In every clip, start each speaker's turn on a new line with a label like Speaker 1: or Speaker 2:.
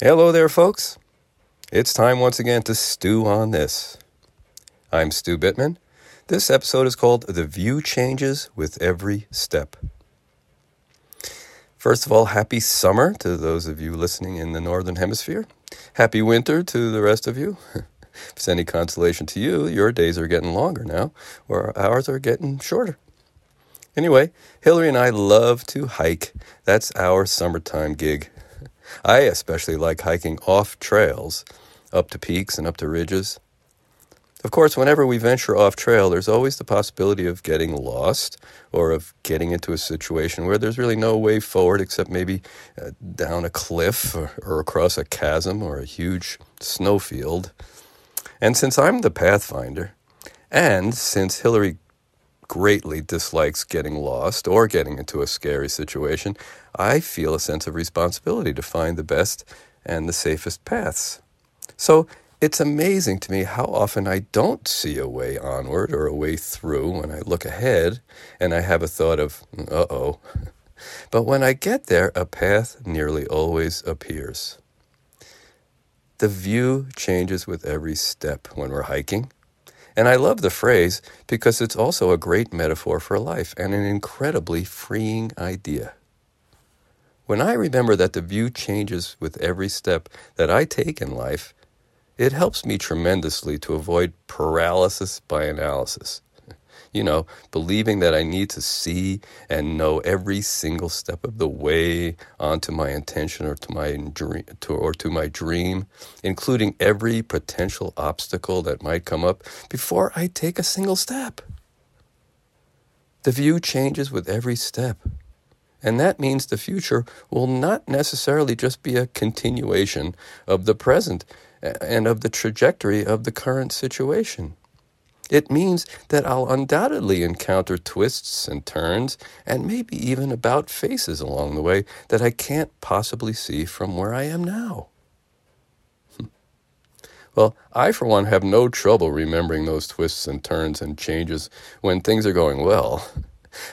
Speaker 1: Hello there, folks. It's time once again to stew on this. I'm Stew Bittman. This episode is called The View Changes with Every Step. First of all, happy summer to those of you listening in the Northern Hemisphere. Happy winter to the rest of you. if it's any consolation to you, your days are getting longer now, or ours are getting shorter. Anyway, Hillary and I love to hike. That's our summertime gig. I especially like hiking off trails, up to peaks and up to ridges. Of course, whenever we venture off trail, there's always the possibility of getting lost or of getting into a situation where there's really no way forward except maybe uh, down a cliff or, or across a chasm or a huge snowfield. And since I'm the pathfinder, and since Hillary greatly dislikes getting lost or getting into a scary situation, I feel a sense of responsibility to find the best and the safest paths. So it's amazing to me how often I don't see a way onward or a way through when I look ahead and I have a thought of, uh oh. But when I get there, a path nearly always appears. The view changes with every step when we're hiking and I love the phrase because it's also a great metaphor for life and an incredibly freeing idea. When I remember that the view changes with every step that I take in life, it helps me tremendously to avoid paralysis by analysis you know, believing that I need to see and know every single step of the way onto my intention or to my dream, to, or to my dream, including every potential obstacle that might come up before I take a single step. The view changes with every step. And that means the future will not necessarily just be a continuation of the present and of the trajectory of the current situation. It means that I'll undoubtedly encounter twists and turns, and maybe even about faces along the way that I can't possibly see from where I am now. Hmm. Well, I, for one, have no trouble remembering those twists and turns and changes when things are going well.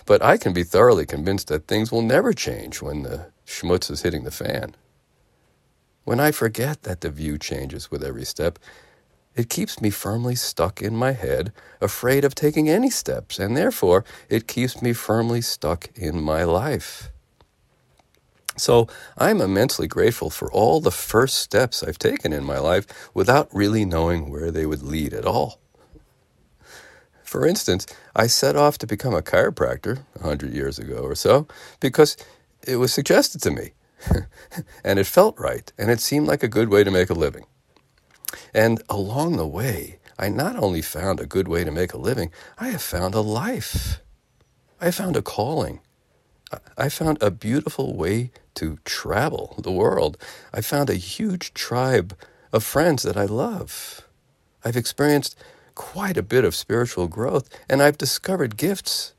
Speaker 1: But I can be thoroughly convinced that things will never change when the schmutz is hitting the fan. When I forget that the view changes with every step, it keeps me firmly stuck in my head, afraid of taking any steps, and therefore it keeps me firmly stuck in my life. So I'm immensely grateful for all the first steps I've taken in my life without really knowing where they would lead at all. For instance, I set off to become a chiropractor a hundred years ago or so because it was suggested to me. and it felt right, and it seemed like a good way to make a living. And along the way, I not only found a good way to make a living, I have found a life. I found a calling. I found a beautiful way to travel the world. I found a huge tribe of friends that I love. I've experienced quite a bit of spiritual growth, and I've discovered gifts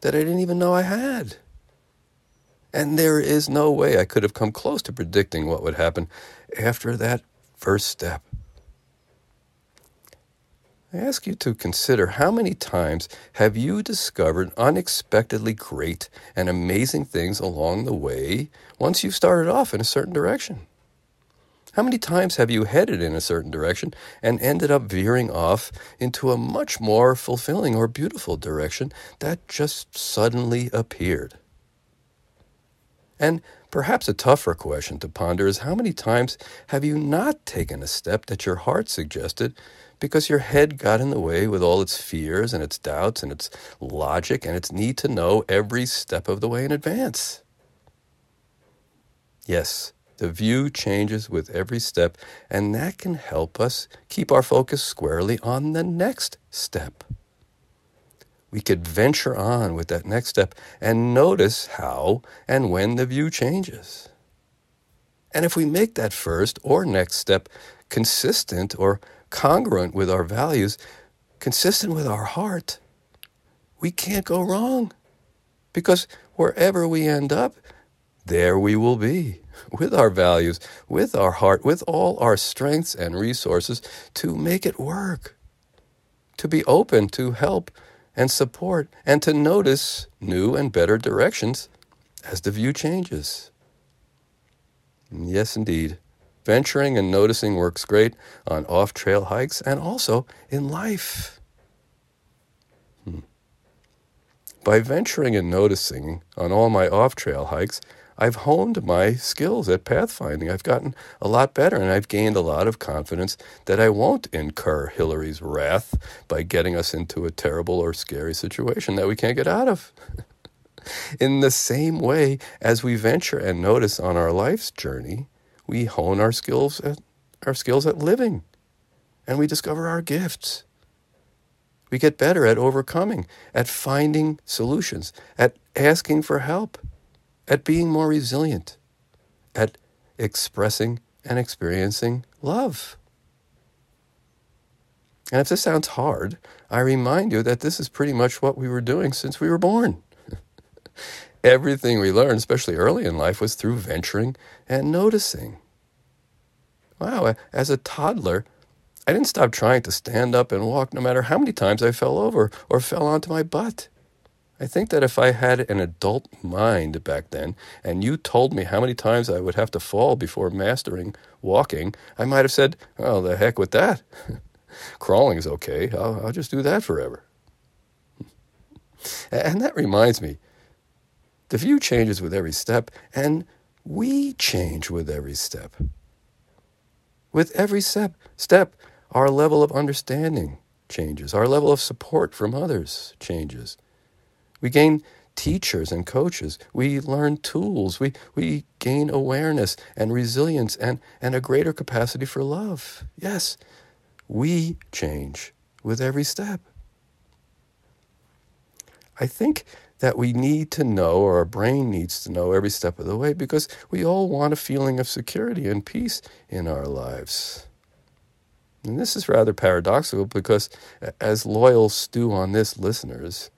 Speaker 1: that I didn't even know I had. And there is no way I could have come close to predicting what would happen after that first step. I ask you to consider how many times have you discovered unexpectedly great and amazing things along the way once you've started off in a certain direction? How many times have you headed in a certain direction and ended up veering off into a much more fulfilling or beautiful direction that just suddenly appeared? And perhaps a tougher question to ponder is how many times have you not taken a step that your heart suggested because your head got in the way with all its fears and its doubts and its logic and its need to know every step of the way in advance. Yes, the view changes with every step, and that can help us keep our focus squarely on the next step. We could venture on with that next step and notice how and when the view changes. And if we make that first or next step consistent or congruent with our values, consistent with our heart, we can't go wrong. Because wherever we end up, there we will be with our values, with our heart, with all our strengths and resources to make it work, to be open to help and support, and to notice new and better directions as the view changes. Yes, indeed. Venturing and noticing works great on off trail hikes and also in life. Hmm. By venturing and noticing on all my off trail hikes, I've honed my skills at pathfinding. I've gotten a lot better and I've gained a lot of confidence that I won't incur Hillary's wrath by getting us into a terrible or scary situation that we can't get out of. In the same way as we venture and notice on our life's journey, we hone our skills at our skills at living and we discover our gifts. We get better at overcoming, at finding solutions, at asking for help at being more resilient, at expressing and experiencing love. And if this sounds hard, I remind you that this is pretty much what we were doing since we were born. Everything we learned, especially early in life, was through venturing and noticing. Wow, as a toddler, I didn't stop trying to stand up and walk no matter how many times I fell over or fell onto my butt. I think that if I had an adult mind back then, and you told me how many times I would have to fall before mastering walking, I might have said, "Oh, the heck with that. Crawling is okay. I'll, I'll just do that forever." and that reminds me, the view changes with every step, and we change with every step. With every step, step, our level of understanding changes. Our level of support from others changes. We gain teachers and coaches. We learn tools. We, we gain awareness and resilience and, and a greater capacity for love. Yes, we change with every step. I think that we need to know, or our brain needs to know every step of the way, because we all want a feeling of security and peace in our lives. And this is rather paradoxical because, as loyal stew on this listeners,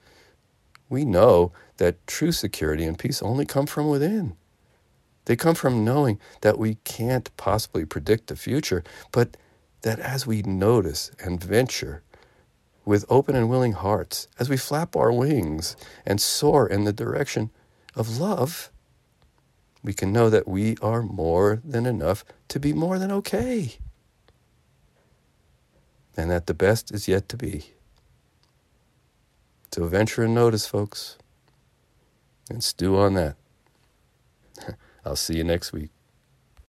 Speaker 1: we know that true security and peace only come from within. They come from knowing that we can't possibly predict the future, but that as we notice and venture with open and willing hearts, as we flap our wings and soar in the direction of love, we can know that we are more than enough to be more than okay. And that the best is yet to be. So venture and notice, folks, and stew on that. I'll see you next week.